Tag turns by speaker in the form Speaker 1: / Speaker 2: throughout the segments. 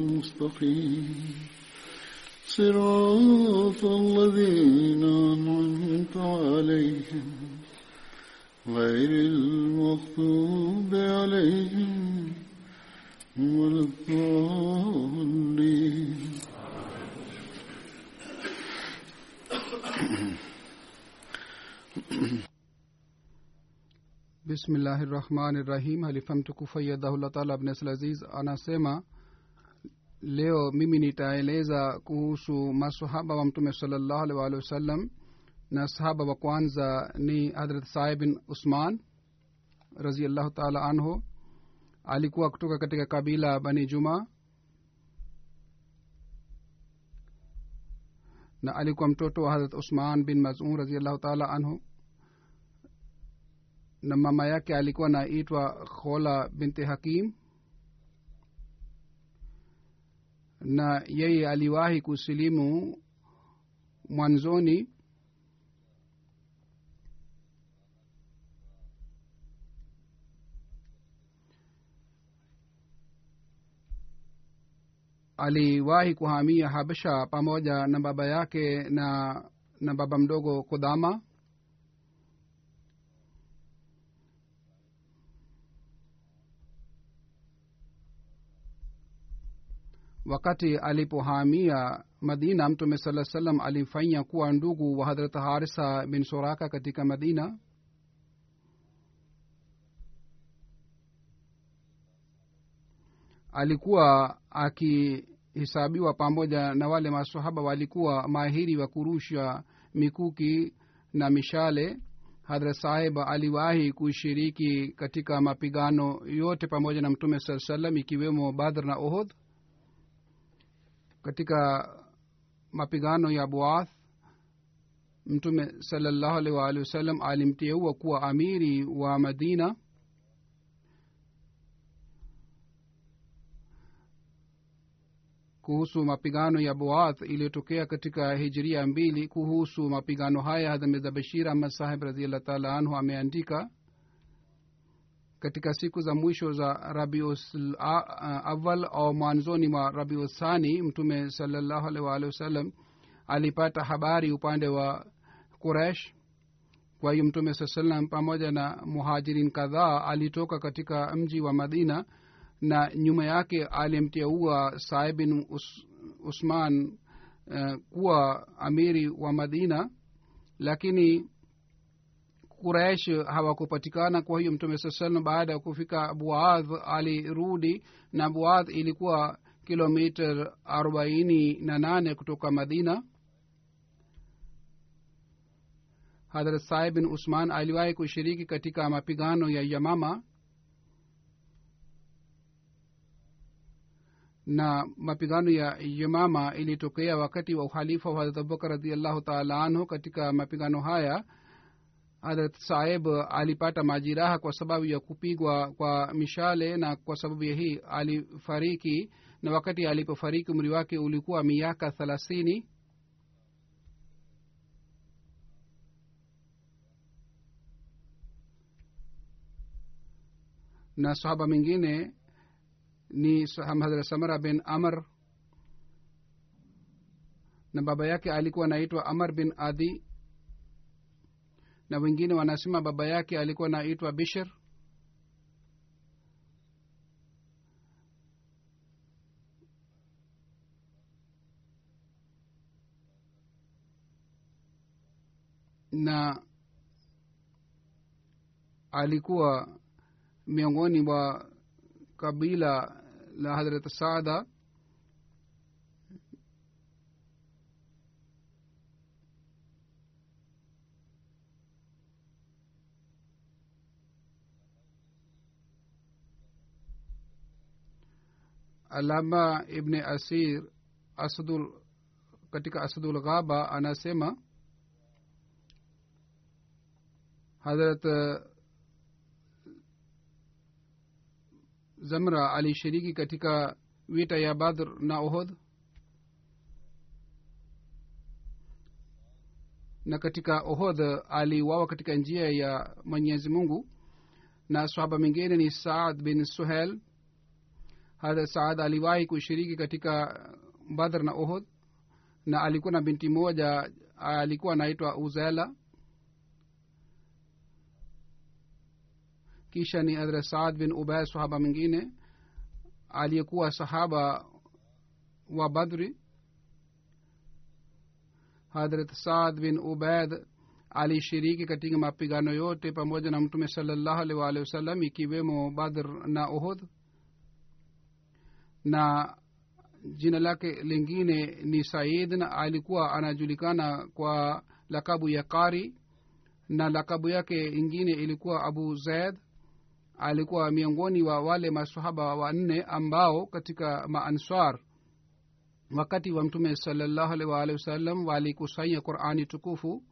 Speaker 1: المستقيم. صراط الذين أنعمت عليهم غير المغضوب عليهم ولا الضالين.
Speaker 2: بسم الله الرحمن الرحيم. هل فهمتكم فيده الله تعالى بن العزيز أنا سيما. Leo mimi nitaeleza kuhusu masahaba wa mtume salllahu alih waalihi wasallam na sahaba wa kwanza ni hadrat sai bin usman raziallahu taala anhu. Alikuwa kutoka katika kabila bani juma na alikuwa mtoto wa hadrat usman bin mazun raziallahu taala anhu. Na mama yake alikuwa naitwa khola binti hakim na yeye aliwahi kusilimu mwanzoni aliwahi kuhamia habasha pamoja na baba yake na na baba mdogo kodama wakati alipohamia madina mtume saa salam alimfanya kuwa ndugu wa hadrat harisa bin soraka katika madina. Alikuwa akihesabiwa pamoja na wale masahaba walikuwa mahiri wa kurusha mikuki na mishale. Hadrat sahib aliwahi kushiriki katika mapigano yote pamoja na mtume saa salam ikiwemo badr na ohod katika mapigano ya buath mtume salallahu alaihi waalihi wasallam alimteua kuwa amiri wa madina. Kuhusu mapigano ya buath iliyotokea katika hijiria mbili kuhusu mapigano haya hadhameza bashir ahmad sahib radiallah taala anhu ameandika katika siku za mwisho za rabius awal au mwanzoni mwa rabiusani mtume salallahu alaihi waalihi wasallam alipata habari upande wa kuresh kwa hiyo mtume saa salam pamoja na muhajirin kadhaa alitoka katika mji wa madina na nyuma yake alimteua saib bin Us, usman uh, kuwa amiri wa madina. Lakini quraish hawakupatikana. Kwa hiyo mtume saa salam baada ya kufika buadh alirudi na buadh ilikuwa kilomita arobaini na nane kutoka madina. Hadrat saib bin usman aliwahi kushiriki katika mapigano ya yamama. Na mapigano ya yamama ilitokea wakati wa uhalifa wa hadrat abubakar radiallahu taala anhu katika mapigano haya hadrat saib alipata majiraha kwa sababu ya kupigwa kwa mishale na kwa sababu ya hii alifariki na wakati alipofariki umri wake ulikuwa miaka thelathini. Na sahaba mwingine ni hadrat samara bin amr na baba yake alikuwa anaitwa amar bin adi na wengine wanasema baba yake alikuwa naitwa bishir na alikuwa miongoni mwa kabila la hadrat saada alama ibni asir asdul katika asadul ghaba anasema hadrat zamra alishiriki katika vita ya badr na ohod na katika ohod aliwawa katika njia ya mwenyezi mungu. Na sahaba mingine ni saad bin suhel hadha saad aliwahi kushiriki katika badr na ohod na alikuwa na binti moja alikuwa anaitwa uzela kisha ni hadrat saad bin ubay sahaba mwingine aliyekuwa sahaba wa badri. Hadrat saad bin ubaid alishiriki katika mapigano yote pamoja na mtume salallahu alih waalihi wasallam ikiwemo badr na uhud na jina lake lingine ni said na alikuwa anajulikana kwa lakabu ya qari na lakabu yake ingine ilikuwa abu zaid. Alikuwa miongoni wa wale masahaba wanne ambao katika maanswar wakati wa mtume salallahu alih waalihi wasallam walikusanya qurani tukufu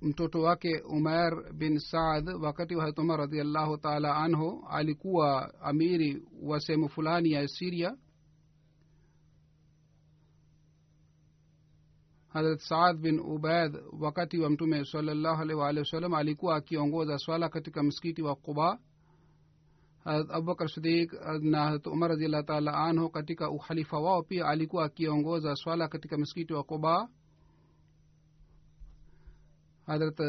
Speaker 2: mtoto wake umar bin saad wakati wa harat umar radiallahu taala anhu alikuwa amiri wa sehemu fulani ya siria harat saad bin ubaid wakati wa mtume salallahu alaihi waalihi wasallam alikuwa akiongoza swala katika msikiti wa quba. Harat abubakar sidik na harat umar radiallahu taala anhu katika uhalifa wao pia alikuwa akiongoza swala katika msikiti wa quba harat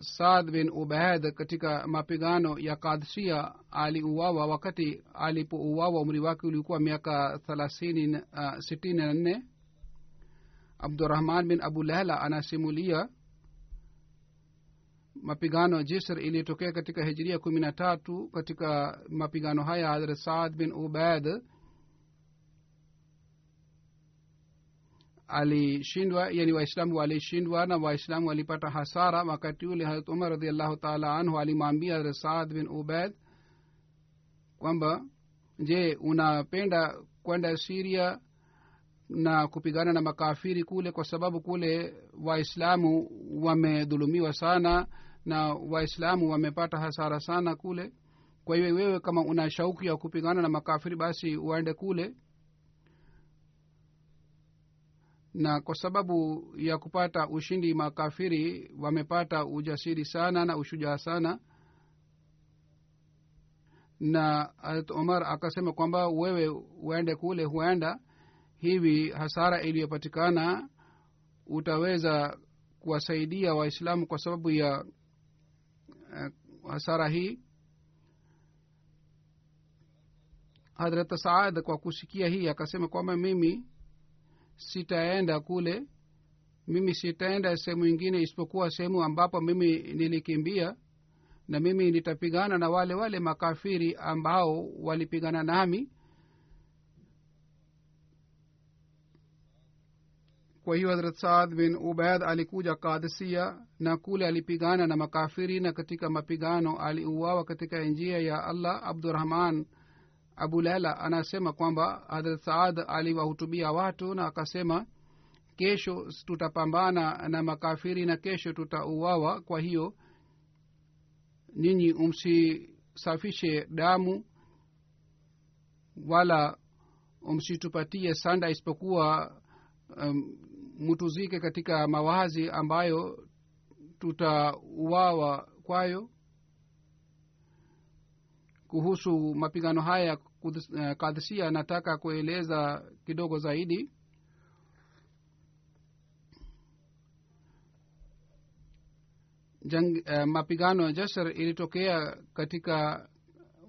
Speaker 2: saad bin ubaid katika mapigano ya kadsia aliuawa wakati alipouawa umri wake ulikuwa miaka thelathini uh, sitini na nne. Abdurahman bin abu lehla anasimulia mapigano jisr iliyotokea katika hijiria kumi na tatu. Katika mapigano haya hadrat saad bin ubaid alishindwa yani waislamu walishindwa na waislamu walipata hasara. Wakati ule harat umar radiallahu taala anhu alimwambia hadrat saad bin ubaid kwamba je unapenda kwenda siria na kupigana na makafiri kule? Kwa sababu kule waislamu wamedhulumiwa sana na waislamu wamepata hasara sana kule. Kwa hiyo wewe kama una shauku ya kupigana na makafiri basi uende kule na kwa sababu ya kupata ushindi makafiri wamepata ujasiri sana na ushujaa sana. Na harat omar akasema kwamba wewe uende kule huenda hivi hasara iliyopatikana utaweza kuwasaidia waislamu kwa sababu ya uh, hasara hii? Hadrat saad kwa kusikia hii akasema kwamba mimi sitaenda kule. Mimi sitaenda sehemu ingine isipokuwa sehemu ambapo mimi nilikimbia na mimi nitapigana na wale wale makafiri ambao walipigana nami. Kwa hiyo harat saad bin ubaid alikuja kadisia na kule alipigana na makafiri na katika mapigano aliuawa katika njia ya allah abdurahman abu lala anasema kwamba hadrat saad aliwahutubia watu na akasema kesho tutapambana na makafiri na kesho tutauawa kwa hiyo ninyi umsisafishe damu wala msitupatie sanda isipokuwa um, katika mawazi ambayo tutauawa kwayo. Kuhusu mapigano haya kadhisia nataka kueleza kidogo zaidi. Jang, eh, mapigano ya jasar ilitokea katika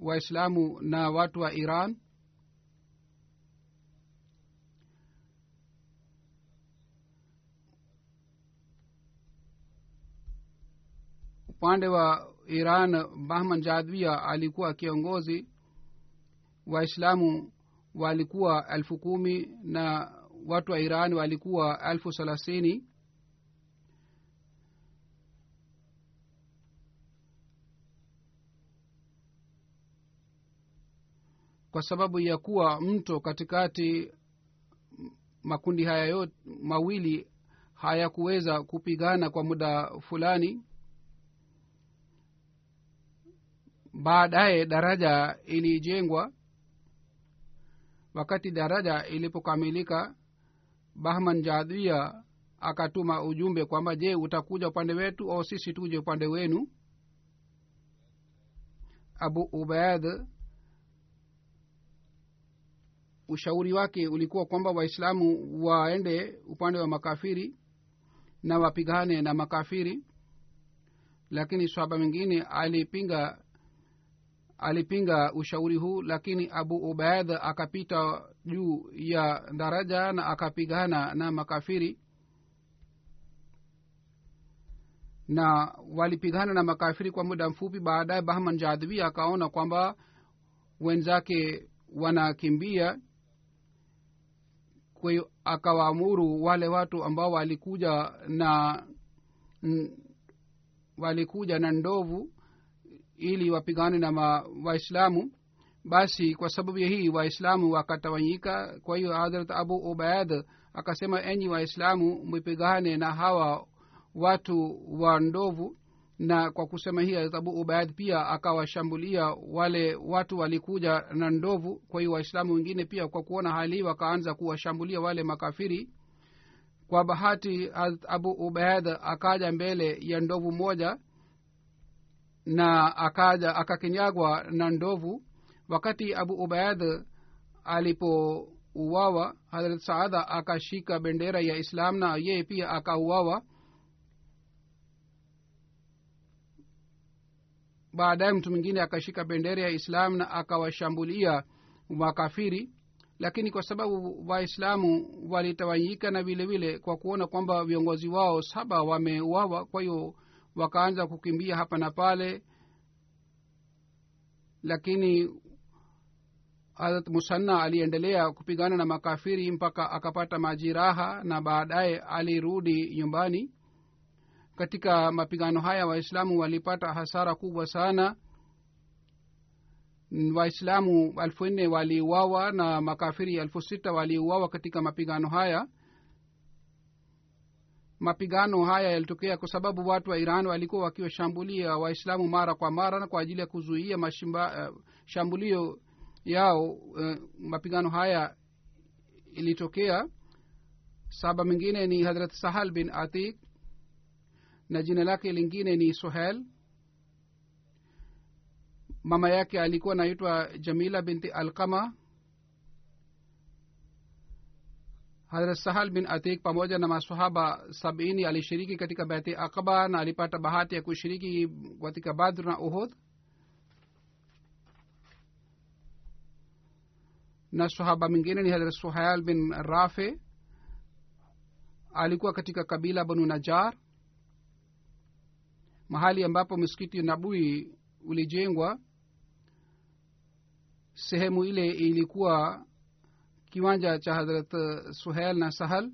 Speaker 2: waislamu na watu wa iran. Upande wa iran bahman jadwia alikuwa kiongozi waislamu walikuwa elfu kumi na watu wa iran walikuwa elfu thelathini. Kwa sababu ya kuwa mto katikati makundi haya yote mawili hayakuweza kupigana kwa muda fulani. Baadaye daraja ilijengwa wakati daraja ilipokamilika bahman jadhia akatuma ujumbe kwamba je utakuja upande wetu au sisi tuje upande wenu? Abu ubaid ushauri wake ulikuwa kwamba waislamu waende upande wa makafiri na wapigane na makafiri lakini swaba mwingine alipinga alipinga ushauri huu lakini abu ubaid akapita juu ya daraja na akapigana na makafiri. Na walipigana na makafiri kwa muda mfupi. Baadaye bahman jadhvi akaona kwamba wenzake wanakimbia. Kwa akawaamuru wale watu ambao walikuja na n, walikuja na ndovu ili wapigane na waislamu. Basi kwa sababu ya hii waislamu wakatawanyika. Kwa hiyo hadrat abu ubaid akasema enyi waislamu mwipigane na hawa watu wa ndovu. Na kwa kusema hii hadrat abu ubaid pia akawashambulia wale watu walikuja na ndovu. Kwa hiyo waislamu wengine pia kwa kuona hali hii wakaanza kuwashambulia wale makafiri. Kwa bahati hadrat abu ubaid akaja mbele ya ndovu moja na akaja akakinyagwa na ndovu wakati abu ubaid alipouawa harat saada akashika bendera ya islam na yeye pia akauawa. Baadaye mtu mwingine akashika bendera ya islam na akawashambulia makafiri lakini kwa sababu waislamu walitawanyika na vile vile kwa kuona kwamba viongozi wao saba wameuawa kwa hiyo wakaanza kukimbia hapa na pale lakini harat musanna aliendelea kupigana na makafiri mpaka akapata majiraha na baadaye alirudi nyumbani. Katika mapigano haya waislamu walipata hasara kubwa sana. Waislamu elfu nne waliuawa na makafiri elfu sita waliuawa katika mapigano haya mapigano haya yalitokea kwa sababu watu wa iran walikuwa wakiwashambulia waislamu mara kwa mara kwa ajili ya kuzuia uh, shambulio yao uh, mapigano haya ilitokea. Saba mingine ni hadrat sahal bin atik na jina lake lingine ni sohel mama yake alikuwa naitwa jamila binti alkama hadrat sahal bin atik pamoja na masahaba sabini alishiriki katika bati akaba na alipata bahati ya kushiriki katika badr na uhud. Na sahaba mwingine ni hadrat suhail bin rafe alikuwa katika kabila banu najar mahali ambapo msikiti nabui ulijengwa. Sehemu ile ilikuwa kiwanja cha hadrat suhel na sahal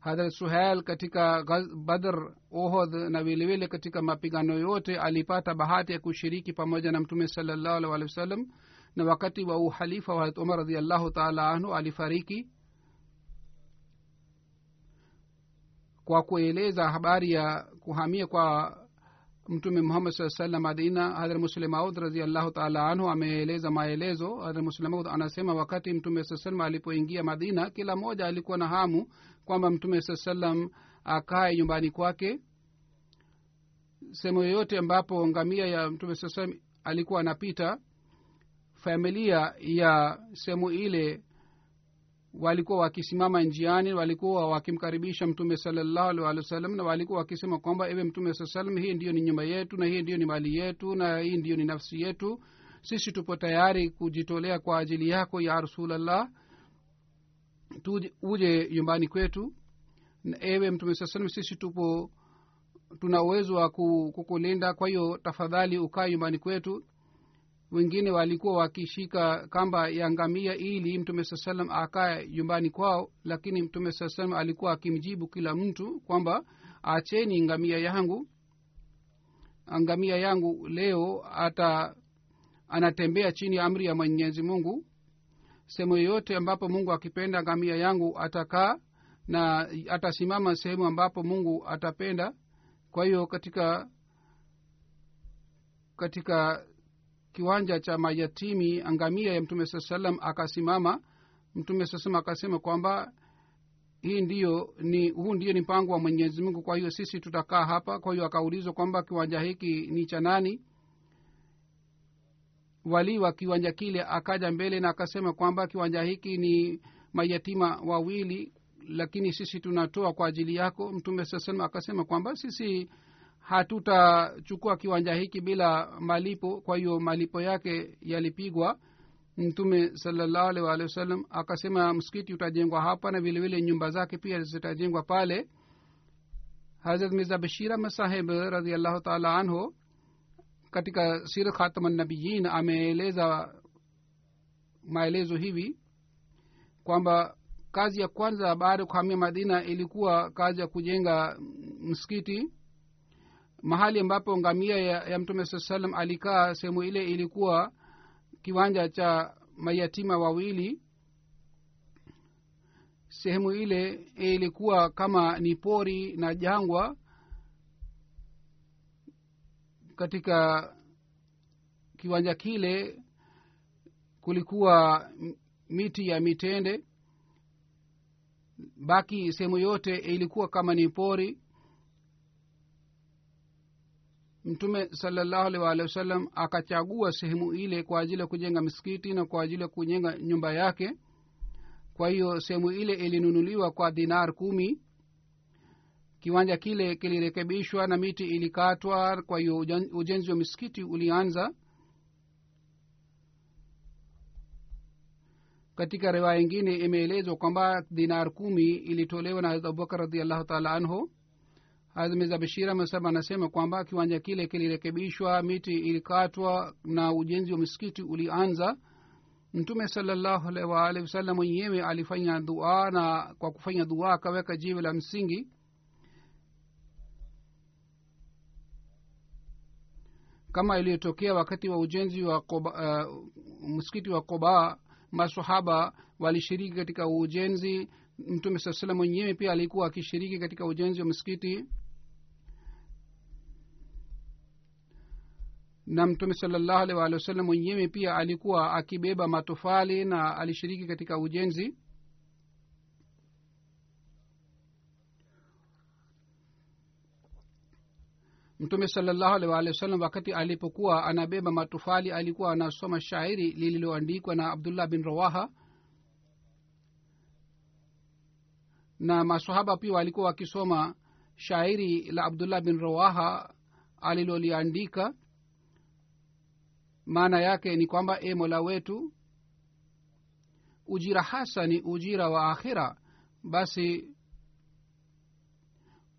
Speaker 2: hadrat suhel katika badr ohod na vilevile katika mapigano yote alipata bahati ya kushiriki pamoja na mtume salallahu alih wasallam wa sallam na wakati wa uhalifa wa umar radiallahu taala anhu alifariki kwa kueleza habari ya kuhamia kwa mtume muhammad saa salam madina muslim aud raziallahu taala anhu ameeleza maelezo. Hadrat muslim aud anasema wakati mtume saa salam alipoingia madina kila mmoja alikuwa na hamu kwamba mtume saa salam akae nyumbani kwake. Sehemu yoyote ambapo ngamia ya mtume saa salam alikuwa anapita familia ya sehemu ile walikuwa wakisimama njiani walikuwa wakimkaribisha mtume salallahu alih walih wa sallam na walikuwa wakisema kwamba ewe mtume saa salam hii ndiyo ni nyumba yetu na hii ndiyo ni mali yetu na hii ndiyo ni nafsi yetu. Sisi tupo tayari kujitolea kwa ajili yako ya rasulllah uje nyumbani kwetu. Na ewe mtume saa salam sisi tupo tuna uwezo wa kukulinda. Kwa hiyo tafadhali ukae nyumbani kwetu wengine walikuwa wakishika kamba ya ngamia ili mtume saa salam akae nyumbani kwao lakini mtume saa salam alikuwa akimjibu kila mtu kwamba acheni ngamia yangu ngamia yangu leo ata anatembea chini ya amri ya mwenyezi mungu. Sehemu yoyote ambapo mungu akipenda ngamia yangu atakaa na atasimama sehemu ambapo mungu atapenda. Kwa hiyo katika katika kiwanja cha mayatimi angamia ya mtume saa salam akasimama. Mtume saa akasema kwamba hii ndiyo ni huu ndiyo ni mpango wa mwenyezi mungu. Kwa hiyo sisi tutakaa hapa. Kwa hiyo akaulizwa kwamba kiwanja hiki ni cha nani? Walii wa kiwanja kile akaja mbele na akasema kwamba kiwanja hiki ni mayatima wawili lakini sisi tunatoa kwa ajili yako. Mtume saa salam akasema kwamba sisi hatutachukua kiwanja hiki bila malipo. Kwa hiyo malipo yake yalipigwa. Mtume salallahu wasallam akasema msikiti utajengwa hapa na vilevile vile nyumba zake pia zitajengwa pale. Hazrat mirza bashir ahmad radiallahu taala anhu katika sir khatamannabiyin ameeleza maelezo hivi kwamba kazi ya kwanza baada ya kuhamia madina ilikuwa kazi ya kujenga msikiti mahali ambapo ngamia ya, ya mtume saa salam alikaa sehemu ile ilikuwa kiwanja cha mayatima wawili. Sehemu ile ilikuwa kama ni pori na jangwa. Katika kiwanja kile kulikuwa miti ya mitende. Baki sehemu yote ilikuwa kama ni pori mtume salallahu alih waalihi wasallam akachagua sehemu ile kwa ajili ya kujenga misikiti na kwa ajili ya kujenga nyumba yake. Kwa hiyo sehemu ile ilinunuliwa kwa dinar kumi. Kiwanja kile kilirekebishwa na miti ilikatwa kwa hiyo ujenzi wa misikiti ulianza. Katika riwaya ingine imeelezwa kwamba dinar kumi ilitolewa na abubakar radiallahu taala anhu hazmiza bishira masaba anasema kwamba kiwanja kile kilirekebishwa miti ilikatwa na ujenzi wa msikiti ulianza. Mtume salallahu alaihi waalihi wasallam mwenyewe alifanya dua na kwa kufanya dua akaweka jiwe la msingi. Kama iliyotokea wakati wa ujenzi wa koba, uh, msikiti wa koba masahaba walishiriki katika ujenzi. Mtume saa salam mwenyewe pia alikuwa akishiriki katika ujenzi wa msikiti na mtume walih wasallam mwenyewe pia alikuwa akibeba matofali na alishiriki katika ujenzi. Mtume salllahu alih walih wasallam wakati alipokuwa anabeba matofali alikuwa anasoma shairi lililoandikwa na abdullah bin rawaha. Na masahaba pia walikuwa wakisoma shairi la abdullah bin rawaha aliloliandika maana yake ni kwamba e mola wetu ujira hasa ni ujira wa akhira. Basi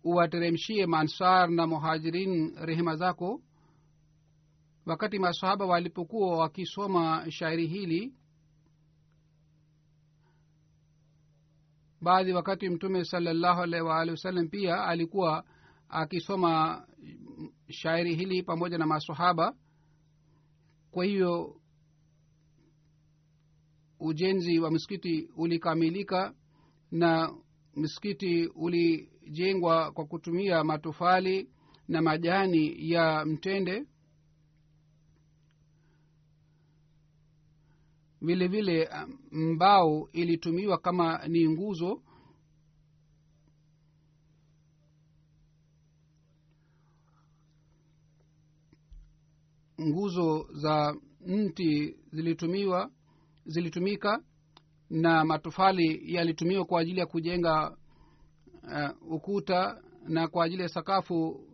Speaker 2: uwateremshie mansar na muhajirin rehema zako. Wakati masahaba walipokuwa wakisoma shairi hili baadhi wakati mtume salallahu alaihi waalihi wasallam pia alikuwa akisoma shairi hili pamoja na masahaba kwa hiyo ujenzi wa msikiti ulikamilika na msikiti ulijengwa kwa kutumia matofali na majani ya mtende. Vile vile mbao ilitumiwa kama ni nguzo nguzo za mti zilitumiwa zilitumika na matofali yalitumiwa kwa ajili ya kujenga uh, ukuta na kwa ajili ya sakafu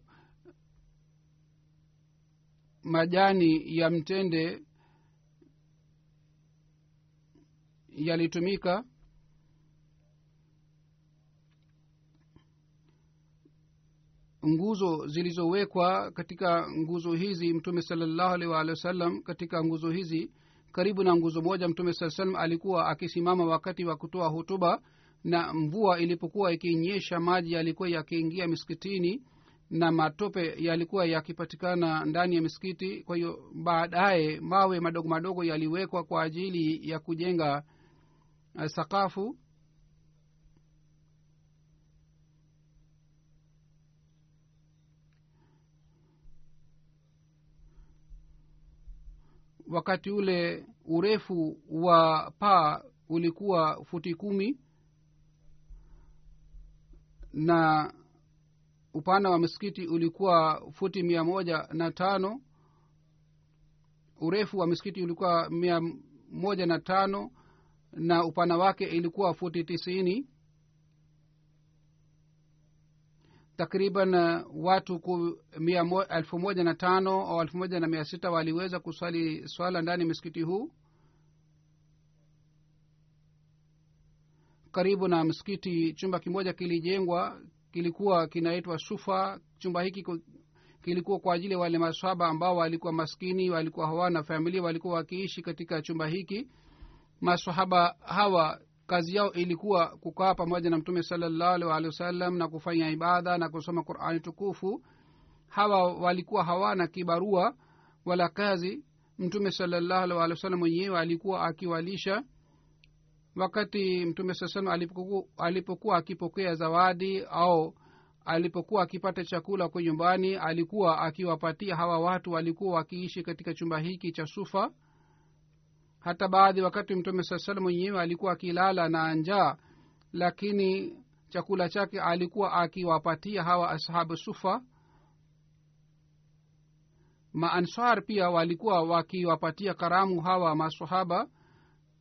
Speaker 2: majani ya mtende yalitumika nguzo zilizowekwa katika nguzo hizi mtume salallahu alaihi waalihi wasallam katika nguzo hizi karibu na nguzo moja mtume saa salam alikuwa akisimama wakati wa kutoa hutuba na mvua ilipokuwa ikinyesha maji yalikuwa yakiingia misikitini na matope yalikuwa yakipatikana ndani ya misikiti. Kwa hiyo baadaye mawe madogo madogo yaliwekwa kwa ajili ya kujenga uh, sakafu wakati ule urefu wa paa ulikuwa futi kumi na upana wa msikiti ulikuwa futi mia moja na tano. Urefu wa msikiti ulikuwa mia moja na tano na upana wake ilikuwa futi tisini takriban watu ku, mo, elfu moja na tano au elfu moja na mia sita waliweza kuswali swala ndani ya msikiti huu. Karibu na msikiti chumba kimoja kilijengwa kilikuwa kinaitwa sufa chumba hiki kilikuwa kwa ajili ya wale maswaba ambao walikuwa maskini walikuwa hawana familia walikuwa wakiishi katika chumba hiki. Masahaba hawa kazi yao ilikuwa kukaa pamoja na mtume salallahu alehi wasallam na kufanya ibada na kusoma qurani tukufu. Hawa walikuwa hawana kibarua wala kazi. Mtume salallahu alehi wasallam mwenyewe alikuwa akiwalisha. Wakati mtume saa salam alipokuwa, alipokuwa akipokea zawadi au alipokuwa akipata chakula kwa nyumbani alikuwa akiwapatia hawa watu walikuwa wakiishi katika chumba hiki cha sufa hata baadhi wakati mtume saa salam mwenyewe alikuwa akilala na njaa lakini chakula chake alikuwa akiwapatia hawa ashabu sufa. Maansar pia walikuwa wakiwapatia karamu hawa masahaba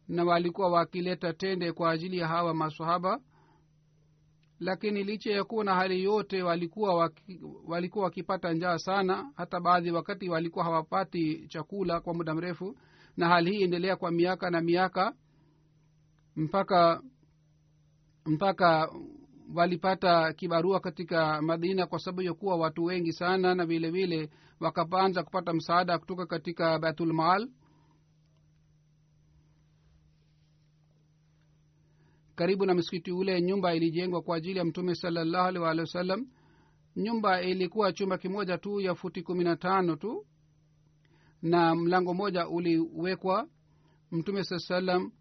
Speaker 2: na walikuwa wakileta tende kwa ajili ya hawa masahaba lakini licha ya kuwa na hali yote walikuwa waki, walikuwa wakipata njaa sana. Hata baadhi wakati walikuwa hawapati chakula kwa muda mrefu na hali hii endelea kwa miaka na miaka mpaka mpaka walipata kibarua katika madina kwa sababu ya kuwa watu wengi sana na vile vile wakapanza kupata msaada kutoka katika baitulmal karibu na msikiti ule nyumba ilijengwa kwa ajili ya mtume salallahu alih waalihi wasallam. Nyumba ilikuwa chumba kimoja tu ya futi kumi na tano tu na mlango moja uliwekwa mtume saa salam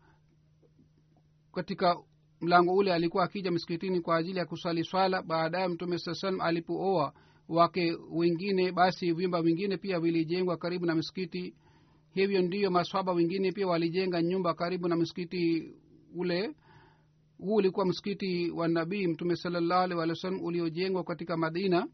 Speaker 2: katika mlango ule alikuwa akija msikitini kwa ajili ya kuswali swala. Baadaye mtume saa salam alipooa wake wengine basi vyumba vingine pia vilijengwa karibu na msikiti hivyo ndiyo maswaba wengine pia walijenga nyumba karibu na msikiti ule. Huu ulikuwa msikiti wa nabii mtume salallahu alih wa sallam uliojengwa katika madina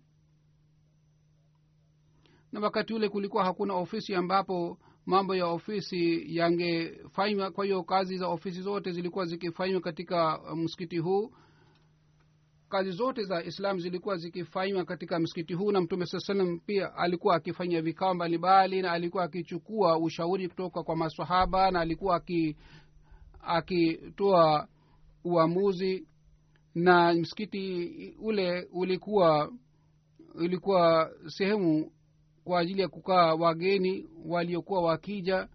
Speaker 2: na wakati ule kulikuwa hakuna ofisi ambapo mambo ya ofisi yangefanywa. Kwa hiyo kazi za ofisi zote zilikuwa zikifanywa katika msikiti huu. Kazi zote za islam zilikuwa zikifanywa katika msikiti huu na mtume saa salam pia alikuwa akifanya vikao mbalimbali na alikuwa akichukua ushauri kutoka kwa masahaba na alikuwa akitoa uamuzi. Na msikiti ule ulikuwa ulikuwa sehemu kwa ajili ya kukaa wageni waliokuwa wakija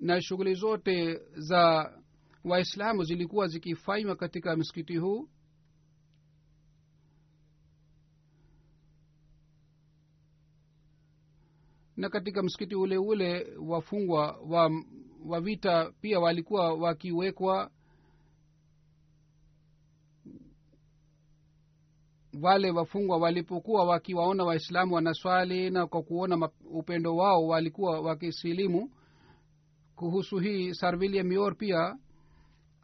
Speaker 2: na shughuli zote za waislamu zilikuwa zikifanywa katika msikiti huu. Na katika msikiti ule ule wafungwa wa, wa vita pia walikuwa wakiwekwa wale wafungwa walipokuwa wakiwaona waislamu wanaswali na kwa kuona upendo wao walikuwa wakisilimu. Kuhusu hii sarvilia mior pia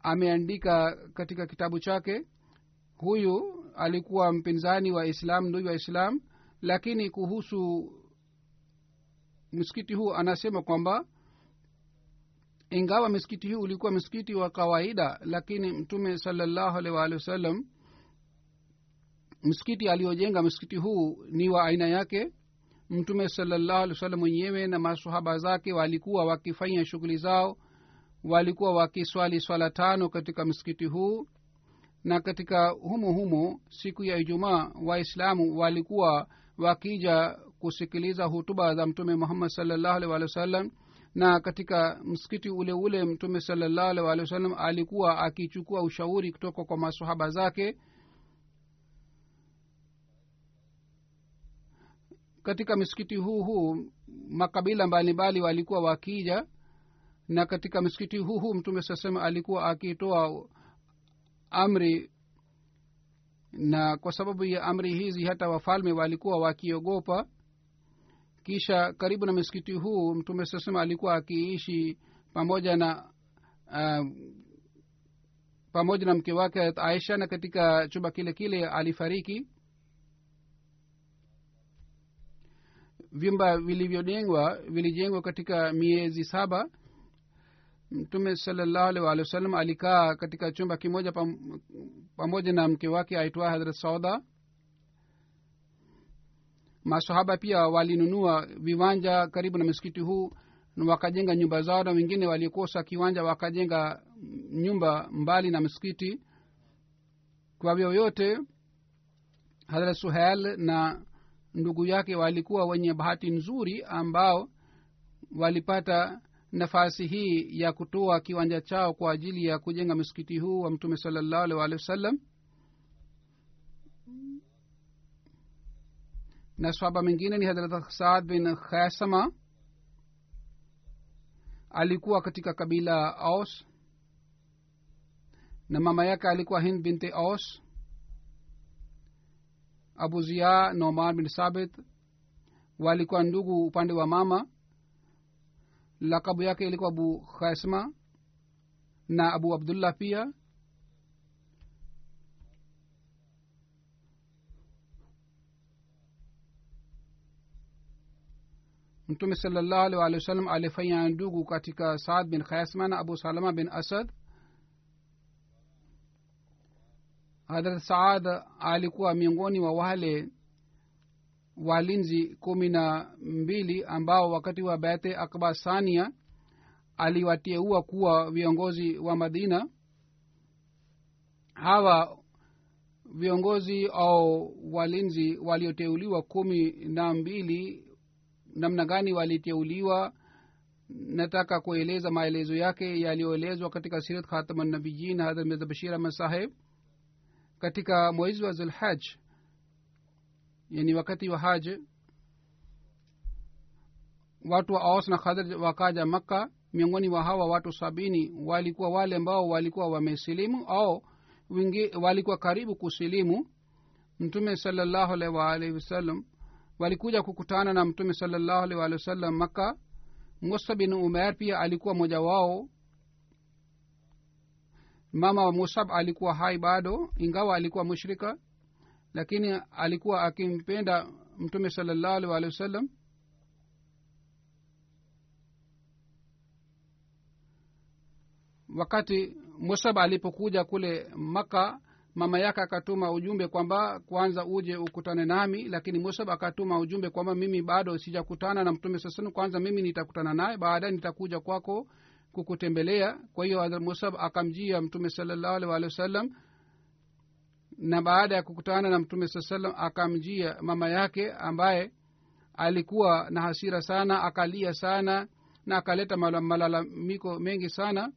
Speaker 2: ameandika katika kitabu chake huyu alikuwa mpinzani wa islam ndui wa islam. Lakini kuhusu msikiti huu anasema kwamba ingawa msikiti huu ulikuwa msikiti wa kawaida lakini mtume salallahu alaihi waalihi wasallam msikiti aliojenga msikiti huu ni wa aina yake. Mtume salallahu alih wasallam mwenyewe na masahaba zake walikuwa wakifanya shughuli zao walikuwa wakiswali swala tano katika msikiti huu. Na katika humo humo siku ya ijumaa waislamu walikuwa wakija kusikiliza hutuba za mtume muhammad salallahu alih walih wasallam. Na katika msikiti ule ule mtume salallahu alih walih wasallam alikuwa akichukua ushauri kutoka kwa masahaba zake katika msikiti huu huu makabila mbalimbali walikuwa wakija na katika msikiti huu huu mtume sasema alikuwa akitoa amri na kwa sababu ya amri hizi hata wafalme walikuwa wakiogopa. Kisha karibu na msikiti huu mtume sasema alikuwa akiishi pamoja na uh, pamoja na mke wake aisha na katika chumba kile kile alifariki vyumba vilivyojengwa vilijengwa katika miezi saba. Mtume salallahu alih walih wa alikaa katika chumba kimoja pam, pamoja na mke wake aitwa hadrat sauda. Masahaba pia walinunua viwanja karibu na msikiti huu na wakajenga nyumba zao na wengine walikosa kiwanja wakajenga nyumba mbali na msikiti. Kwa vyoyote hadrat suhel na ndugu yake walikuwa wenye bahati nzuri ambao walipata nafasi hii ya kutoa kiwanja chao kwa ajili ya kujenga msikiti huu wa mtume salallahu alih walihi wasallam. Na swaba mengine ni hadrat saad bin khasama. Alikuwa katika kabila aus. Na mama yake alikuwa hind binti aus abu zia noman bin sabit walikuwa ndugu upande wa mama. Lakabu yake ilikuwa abu khasma na abu abdullah pia. Mtume salllahu alih walih wa sallam alifanya ndugu katika saad bin khasma na abu salama bin asad hadrat saad alikuwa miongoni wa wale walinzi kumi na mbili ambao wakati wa bete akba sania aliwateua kuwa viongozi wa madina. Hawa viongozi au walinzi walioteuliwa kumi na mbili namna gani waliteuliwa? Nataka kueleza maelezo yake yaliyoelezwa katika sirat khatamannabiyin hadrat mirza bashir ahmad saheb katika mwezi wa zulhaj yani wakati wa haj watu wa aus na khadr wakaja makka. Miongoni wa hawa watu sabini walikuwa wale ambao walikuwa wamesilimu au wingi walikuwa karibu kusilimu. Mtume salallahu alaihi waalihi wasallam walikuja kukutana na mtume salallahu alaihi waalihi wasallam makka. Musa bin umer pia alikuwa moja wao mama wa musab alikuwa hai bado ingawa alikuwa mushrika lakini alikuwa akimpenda mtume salallahu walihi wa wasallam wakati musab alipokuja kule maka mama yake akatuma ujumbe kwamba kwanza uje ukutane nami lakini musab akatuma ujumbe kwamba mimi bado sijakutana na mtume sasanu kwanza mimi nitakutana naye baadaye nitakuja kwako kukutembelea. Kwa hiyo hadrat musab akamjia mtume salallahu alih walihi wasallam na baada ya kukutana na mtume saa salam akamjia mama yake ambaye alikuwa na hasira sana akalia sana na akaleta malalamiko mengi sana.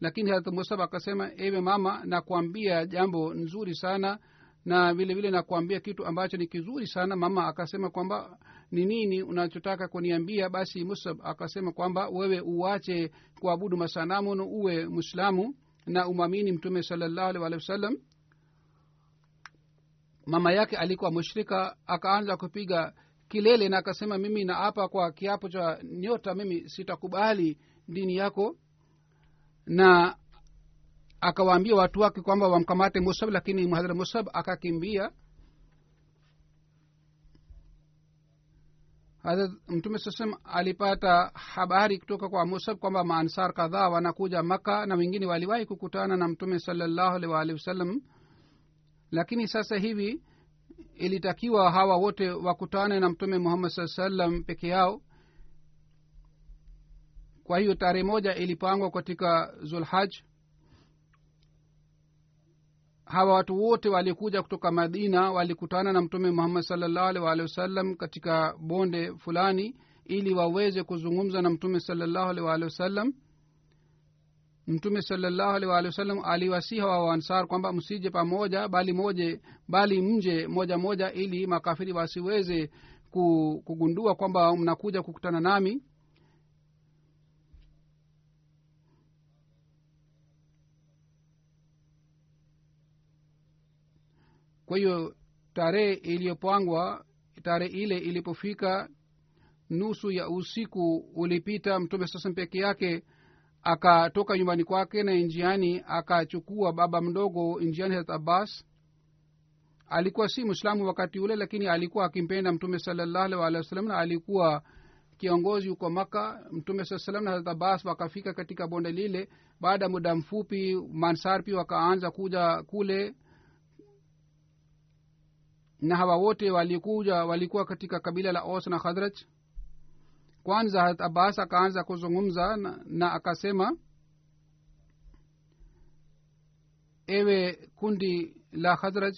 Speaker 2: Lakini harat musab akasema ewe mama nakuambia jambo nzuri sana na vile vile nakuambia kitu ambacho ni kizuri sana. Mama akasema kwamba ni nini unachotaka kuniambia? Basi musab akasema kwamba wewe uwache kuabudu masanamu na uwe mwislamu na umwamini mtume salallahu alih wasallam mama yake alikuwa mushrika akaanza kupiga kilele na akasema mimi naapa kwa kiapo cha nyota mimi sitakubali dini yako. Na akawaambia watu wake kwamba wamkamate musab lakini mhadhara musab akakimbia mtume sasem alipata habari kutoka kwa musab kwamba maansar kadhaa wanakuja maka na wengine waliwahi kukutana na mtume salallahu alaihi waalihi wasallam. Lakini sasa hivi ilitakiwa hawa wote wakutane na mtume muhammad saa salam peke yao. Kwa hiyo tarehe moja ilipangwa katika zulhaj hawa watu wote walikuja kutoka madina walikutana na mtume muhammad salllahu alih waalihi wasallam katika bonde fulani ili waweze kuzungumza na mtume salllahu alih waalihi wasallam. Mtume salllahu alih waalihi wasallam aliwasiha wa waansar kwamba msije pamoja bali moje bali mje moja moja ili makafiri wasiweze kugundua kwamba mnakuja kukutana nami kwa hiyo tarehe iliyopangwa tarehe ile ilipofika nusu ya usiku ulipita mtume sasam peke yake akatoka nyumbani kwake na njiani akachukua baba mdogo njiani hat abbas. Alikuwa si mwislamu wakati ule lakini alikuwa akimpenda mtume salallahu alih walih wa sallam na alikuwa kiongozi huko maka mtume saa salam na harat abbas wakafika katika bonde lile. Baada ya muda mfupi mansar pia wakaanza kuja kule na hawa wote walikuja walikuwa katika kabila la os na khadraj kwanza harat abbas akaanza kuzungumza na, na akasema ewe kundi la khadraj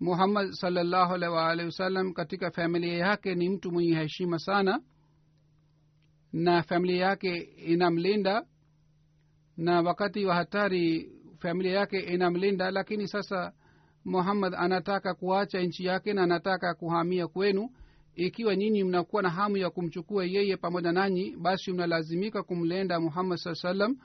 Speaker 2: muhammad salllahu alaihi waalihi wasallam katika familia yake ni mtu mwenye heshima sana na familia yake inamlinda na wakati wa hatari familia yake inamlinda lakini sasa muhammad anataka kuacha nchi yake na anataka kuhamia kwenu. Ikiwa nyinyi mnakuwa na hamu ya kumchukua yeye pamoja nanyi basi mnalazimika kumlenda muhammad saa salam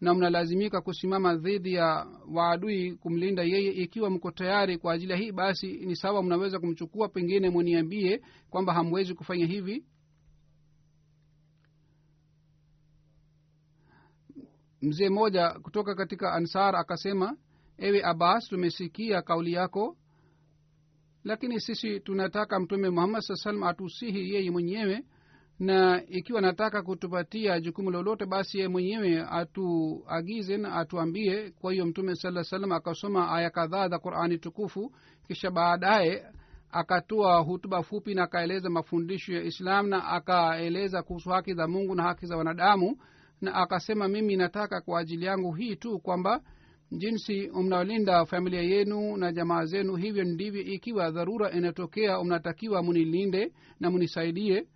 Speaker 2: na mnalazimika kusimama dhidi ya waadui kumlinda yeye. Ikiwa mko tayari kwa ajili ya hii basi ni sawa mnaweza kumchukua. Pengine muniambie kwamba hamwezi kufanya hivi. Mzee mmoja kutoka katika ansar akasema ewe abbas tumesikia kauli yako lakini sisi tunataka mtume muhammad saa salam atusihi yeye mwenyewe na ikiwa nataka kutupatia jukumu lolote basi ye mwenyewe atuagize na atuambie. Kwa hiyo mtume saa salam akasoma aya kadhaa za qurani tukufu kisha baadaye akatoa hutuba fupi na akaeleza mafundisho ya islam na akaeleza kuhusu haki za mungu na haki za wanadamu na akasema mimi nataka kwa ajili yangu hii tu kwamba jinsi mnalinda familia yenu na jamaa zenu hivyo ndivyo ikiwa dharura inatokea mnatakiwa munilinde na munisaidie.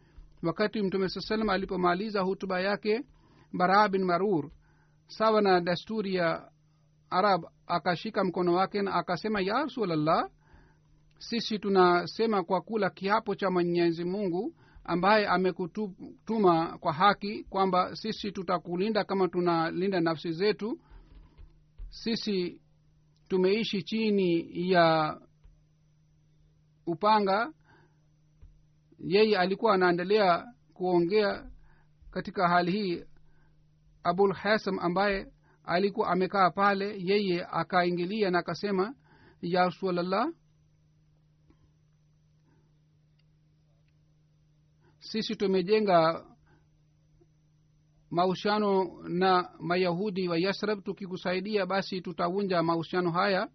Speaker 2: Wakati mtume saa salam alipomaliza hutuba yake baraa bin marur sawa na desturi ya arab akashika mkono wake na akasema ya rasulllah sisi tunasema kwa kula kiapo cha mwenyezi mungu ambaye amekutuma kwa haki kwamba sisi tutakulinda kama tunalinda nafsi zetu sisi tumeishi chini ya upanga. Yeye alikuwa anaendelea kuongea katika hali hii. Abul hasam ambaye alikuwa amekaa pale yeye akaingilia na akasema ya rasulllah sisi tumejenga mahusiano na mayahudi wa yasrab tukikusaidia basi tutavunja mahusiano haya.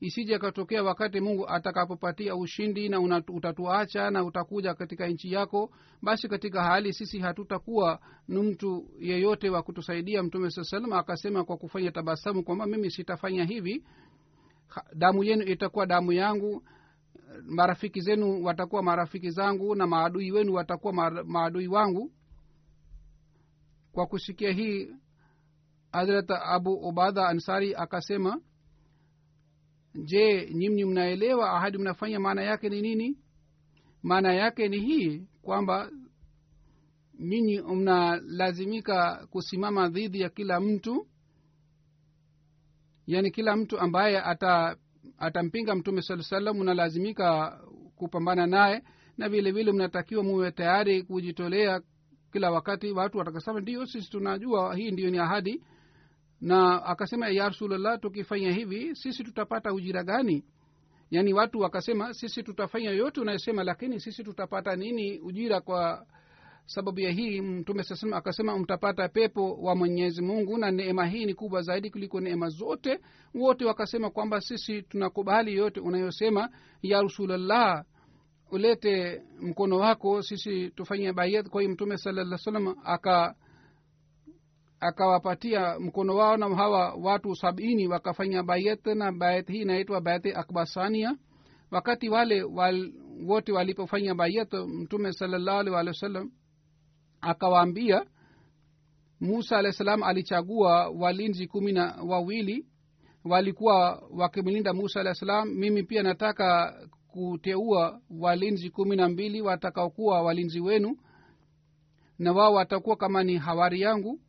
Speaker 2: Isije akatokea wakati mungu atakapopatia ushindi na utatuacha na utakuja katika nchi yako basi katika hali sisi hatutakuwa ni mtu yeyote wa kutusaidia. Mtume saa salam akasema kwa kufanya tabasamu kwamba mimi sitafanya hivi. Damu yenu itakuwa damu yangu marafiki zenu watakuwa marafiki zangu na maadui wenu watakuwa maadui wangu kwa kusikia hii hadrat abu ubadha ansari akasema je nyimnyi mnaelewa ahadi mnafanya? Maana yake ni nini? Maana yake ni hii kwamba nyinyi mnalazimika kusimama dhidi ya kila mtu yaani kila mtu ambaye ata atampinga mtume saa salam mnalazimika kupambana naye na vile vile mnatakiwa muwe tayari kujitolea kila wakati watu watakasema ndio sisi tunajua hii ndio ni ahadi. Na akasema ya rasulllah tukifanya hivi sisi tutapata ujira gani? Yaani watu wakasema sisi tutafanya yote unayosema lakini sisi tutapata nini ujira kwa sababu ya hii? Mtume sasema akasema mtapata pepo wa mwenyezi mungu na neema hii ni kubwa zaidi kuliko neema zote. Wote wakasema kwamba sisi tunakubali yote unayosema ya rasulllah ulete mkono wako sisi tufanye bayat. Kwa hiyo mtume salaa salam aka akawapatia mkono wao na hawa watu sabini wakafanya bayat. Na bayat hii inaitwa bayat akbasania wakati wale wal, wote walipofanya bayat mtume salallahu alih walih wa sallam akawaambia musa alahi salam alichagua walinzi kumi na wawili. Walikuwa wakimlinda musa alahi salam. Mimi pia nataka kuteua walinzi kumi na mbili watakaokuwa walinzi wenu na wao watakuwa kama ni hawari yangu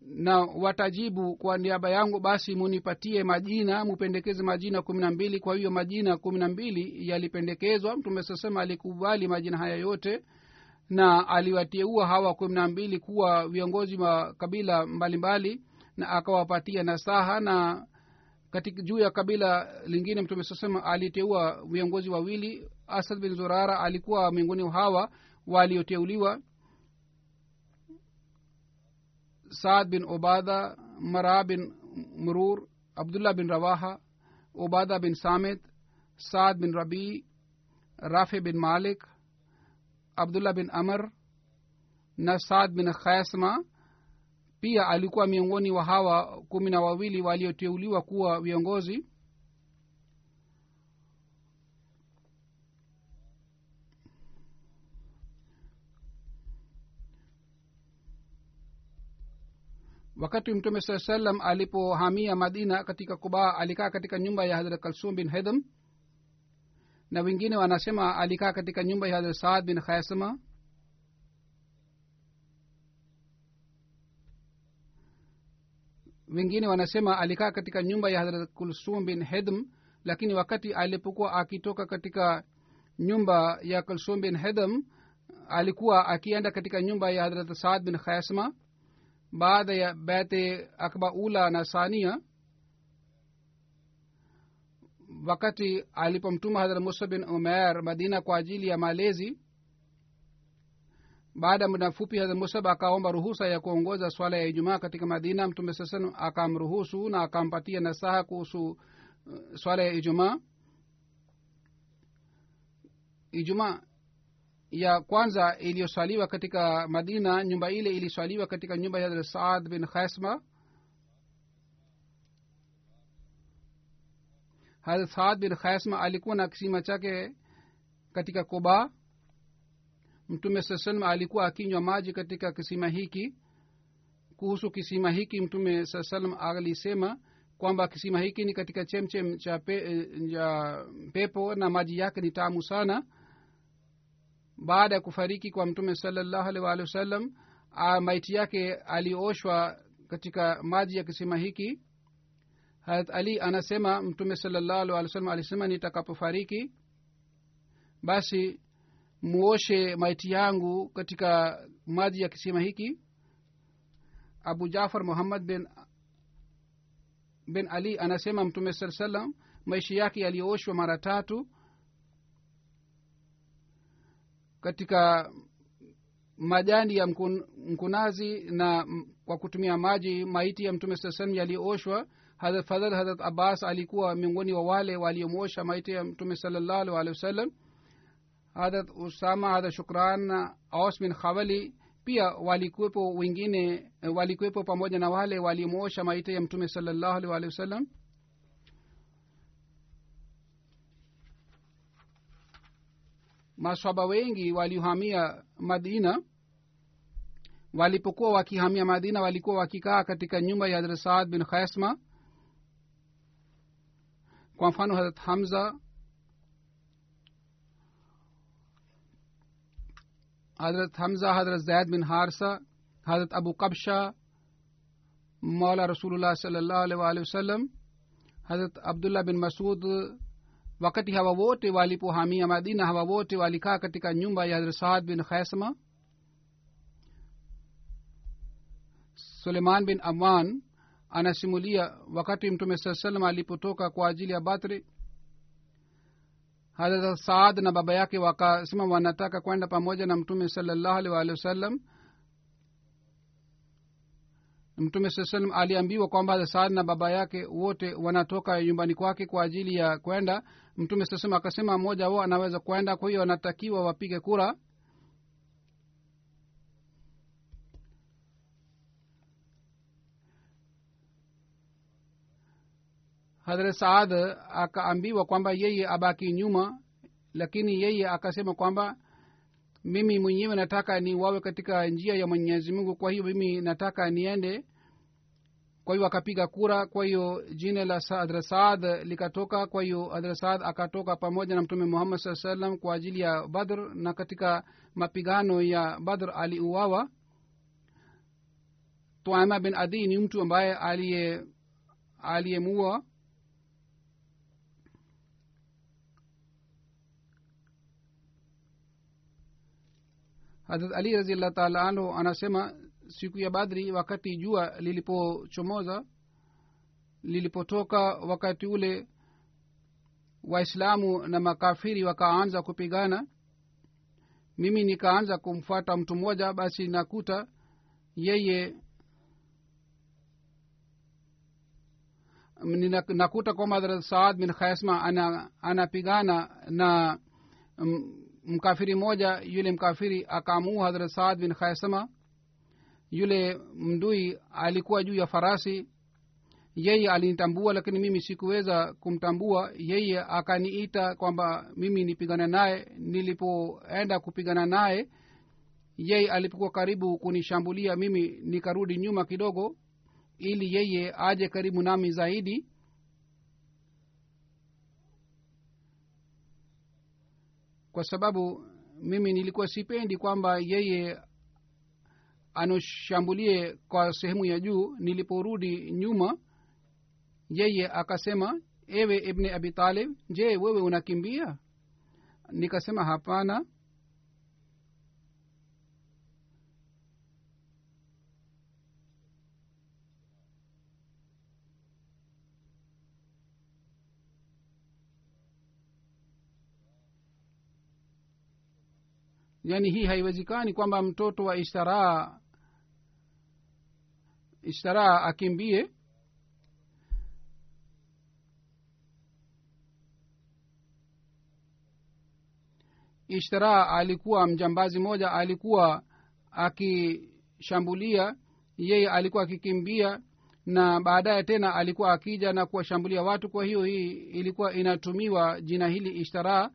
Speaker 2: na watajibu kwa niaba yangu basi munipatie majina mupendekeze majina kumi na mbili. Kwa hiyo majina kumi na mbili yalipendekezwa. Mtume sasema alikubali majina haya yote na aliwateua hawa kumi na mbili kuwa viongozi wa kabila mbalimbali mbali, na akawapatia nasaha na katika juu ya kabila lingine mtume sasema aliteua viongozi wawili. Asad bin zurara alikuwa miongoni hawa walioteuliwa. Saad bin obada mara bin murur abdullah bin rawaha obada bin samit saad bin rabi rafe bin malik abdullah bin amr na saad bin khasma pia alikuwa miongoni wa hawa kumi na wawili walioteuliwa kuwa viongozi. Wakati mtume saa salam alipohamia madina katika kubaa alikaa katika nyumba ya hadrat kalsum bin hedham na wengine wanasema alikaa katika nyumba ya hadrat saad bin khasama wengine wanasema alikaa katika nyumba ya hadrat kulsum bin hedm lakini wakati alipokuwa akitoka katika nyumba ya kulsum bin hedm alikuwa akienda katika nyumba ya hadrat saad bin khasma baada ya bete akba ula na sania wakati alipomtuma hadrat musa bin umer madina kwa ajili ya malezi baada ya muda mfupi hadrat musab akaomba ruhusa ya kuongoza swala ya ijumaa katika madina. Mtume sasan akamruhusu na akampatia nasaha kuhusu uh, swala ya ijumaa. Ijumaa ya kwanza iliyoswaliwa katika madina nyumba ile iliswaliwa katika nyumba ya saad bin khasma hadrat saad bin khasma alikuwa na kisima chake katika koba mtume saa salam alikuwa akinywa maji katika kisima hiki. Kuhusu kisima hiki mtume saa salam alisema kwamba kisima hiki ni katika chemchem cha pe, ja pepo na maji yake ni tamu sana. Baada ya kufariki kwa mtume salallahu alih waalihi wasallam maiti yake alioshwa katika maji ya kisima hiki. Harat ali anasema mtume salallahu alih wasallam alisema nitakapofariki basi muoshe maiti yangu katika maji ya kisima hiki. Abu jafar muhammad bin bin ali anasema mtume saa salam maisha yake yaliyooshwa mara tatu katika majani ya mkun, mkunazi na kwa kutumia maji maiti ya mtume saa salam yaliyooshwa. Hadrat fadhal hadrat abbas alikuwa miongoni wa wale waliomosha maiti ya mtume salallahu walihi wasallam hadrat usama hadrat shukran aus bin khawali pia walikuwepo wengine walikuwepo pamoja na wale walimwosha maiti ya mtume salllahu alih walihi wasallam. Maswaba wengi waliohamia madina walipokuwa wakihamia madina walikuwa wakikaa katika nyumba ya hadrat saad bin khasma kwa mfano hadrat hamza hamza hadrat zaid bin harsa hadrat abu kabsha maula rasulullah salllahu alih waalihi wasallam harat abdullah bin masud wakati hawa wote walipohamia madina hawa wote walikaa katika nyumba ya hazrat saad bin khaisma suleiman bin aman anasimulia wakati mtume saa salam alipotoka kwa ajili ya batri hadrat saad na baba yake wakasema wanataka kwenda pamoja na mtume salallahu alih waalihi wasallam mtume saa salam aliambiwa kwamba hadrat saad na baba yake wote wanatoka nyumbani kwake kwa ajili ya kwenda. Mtume saa salam akasema mmoja wao anaweza kwenda kwa hiyo wanatakiwa wapige kura hadrat saad akaambiwa kwamba yeye abaki nyuma lakini yeye akasema kwamba mimi mwenyewe nataka ni wawe katika njia ya mwenyezi mungu kwa hiyo mimi nataka niende. Kwa hiyo akapiga kura kwa hiyo jina la hadrat saad likatoka kwa hiyo hadrat saad akatoka pamoja na mtume muhammad saa salam kwa ajili ya badr na katika mapigano ya badr aliuawa. Tuama bin adi ni mtu ambaye aliye aliyemua hadrat ali raziallah taala anhu anasema siku ya badri wakati jua lilipochomoza lilipotoka wakati ule waislamu na makafiri wakaanza kupigana. Mimi nikaanza kumfuata mtu mmoja basi nakuta yeye nakuta kwamba saad bin khaisma ana anapigana na m- mkafiri mmoja yule mkafiri akaamua hadrat saad bin khaisama. Yule mdui alikuwa juu ya farasi. Yeye alinitambua lakini mimi sikuweza kumtambua. Yeye akaniita kwamba mimi nipigana naye. Nilipoenda kupigana naye yeye alipokuwa karibu kunishambulia mimi nikarudi nyuma kidogo ili yeye aje karibu nami zaidi kwa sababu mimi nilikuwa sipendi kwamba yeye anoshambulie kwa sehemu ya juu. Niliporudi nyuma yeye akasema ewe ibne abi talib je wewe unakimbia? Nikasema hapana yaani hii haiwezekani kwamba mtoto wa ishtaraa ishtaraa akimbie. Ishtaraa alikuwa mjambazi moja alikuwa akishambulia. Yeye alikuwa akikimbia na baadaye tena alikuwa akija na kuwashambulia watu. Kwa hiyo hii ilikuwa inatumiwa jina hili ishtaraa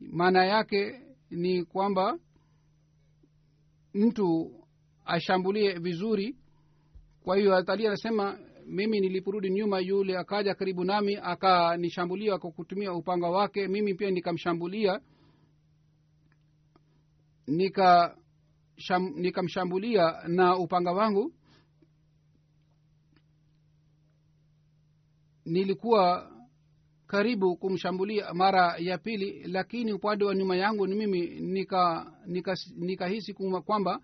Speaker 2: maana yake ni kwamba mtu ashambulie vizuri. Kwa hiyo atalia anasema mimi niliporudi nyuma yule akaja karibu nami akanishambulia kwa kutumia upanga wake. Mimi pia nikamshambulia nika sham, nikamshambulia na upanga wangu. Nilikuwa karibu kumshambulia mara ya pili lakini upande wa nyuma yangu ni mimi nikahisi nika, nika, kwamba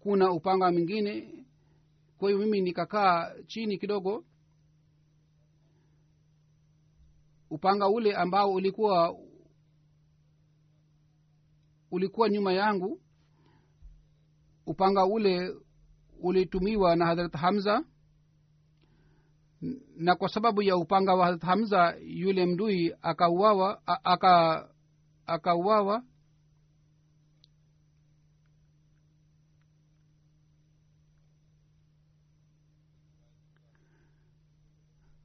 Speaker 2: kuna upanga mwingine. Kwa hiyo mimi nikakaa chini kidogo. Upanga ule ambao ulikuwa ulikuwa nyuma yangu upanga ule ulitumiwa na hadrat hamza na kwa sababu ya upanga wa hamza yule mdui akauawa aka akauawa.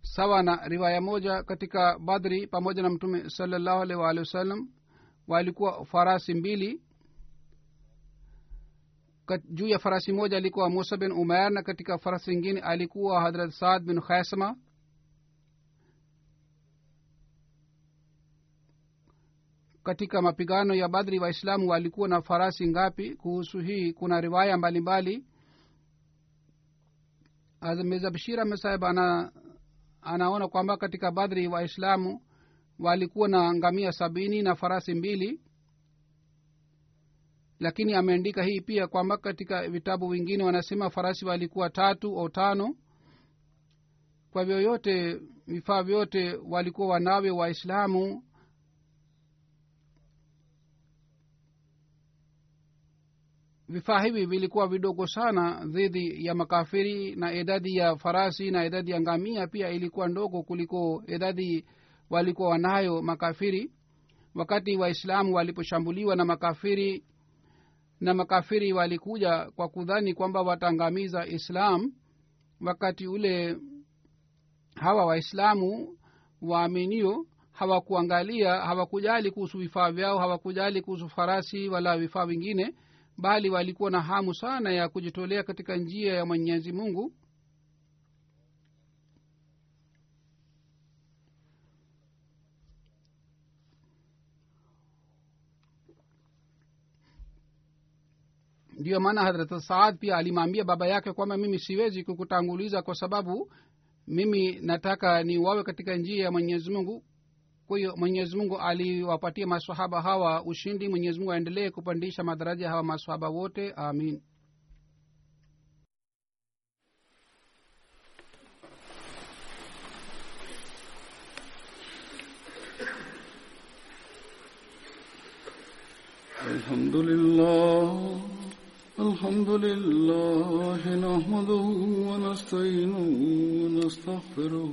Speaker 2: Sawa na riwaya moja katika badri pamoja na mtume salallahu alaihi waalihi wasallam walikuwa farasi mbili. Juu ya farasi moja alikuwa musa bin umair na katika farasi ingine alikuwa hadrat saad bin khaisma katika mapigano ya badri waislamu walikuwa na farasi ngapi? Kuhusu hii kuna riwaya mbalimbali. Mbali mirza bashir ahmed saheb ana anaona kwamba katika badri waislamu walikuwa na ngamia sabini na farasi mbili. Lakini ameandika hii pia kwamba katika vitabu vingine wanasema farasi walikuwa tatu au tano. Kwa vyoyote vifaa vyote walikuwa wanawe waislamu vifaa hivi vilikuwa vidogo sana dhidi ya makafiri na idadi ya farasi na idadi ya ngamia pia ilikuwa ndogo kuliko idadi walikuwa wanayo makafiri. Wakati waislamu waliposhambuliwa na makafiri na makafiri walikuja kwa kudhani kwamba wataangamiza islam wakati ule hawa waislamu waaminio hawakuangalia hawakujali kuhusu vifaa vyao hawakujali kuhusu farasi wala vifaa vingine bali walikuwa na hamu sana ya kujitolea katika njia ya mwenyezi mungu. Ndiyo maana hadrat saad pia alimwambia baba yake kwamba mimi siwezi kukutanguliza kwa sababu mimi nataka niwawe katika njia ya mwenyezi mungu kwa hiyo mwenyezi mungu aliwapatia masahaba hawa ushindi mwenyezi mungu aendelee kupandisha madaraja hawa masahaba wote amin
Speaker 1: الحمد لله الحمد لله نحمده ونستعينه ونستغفره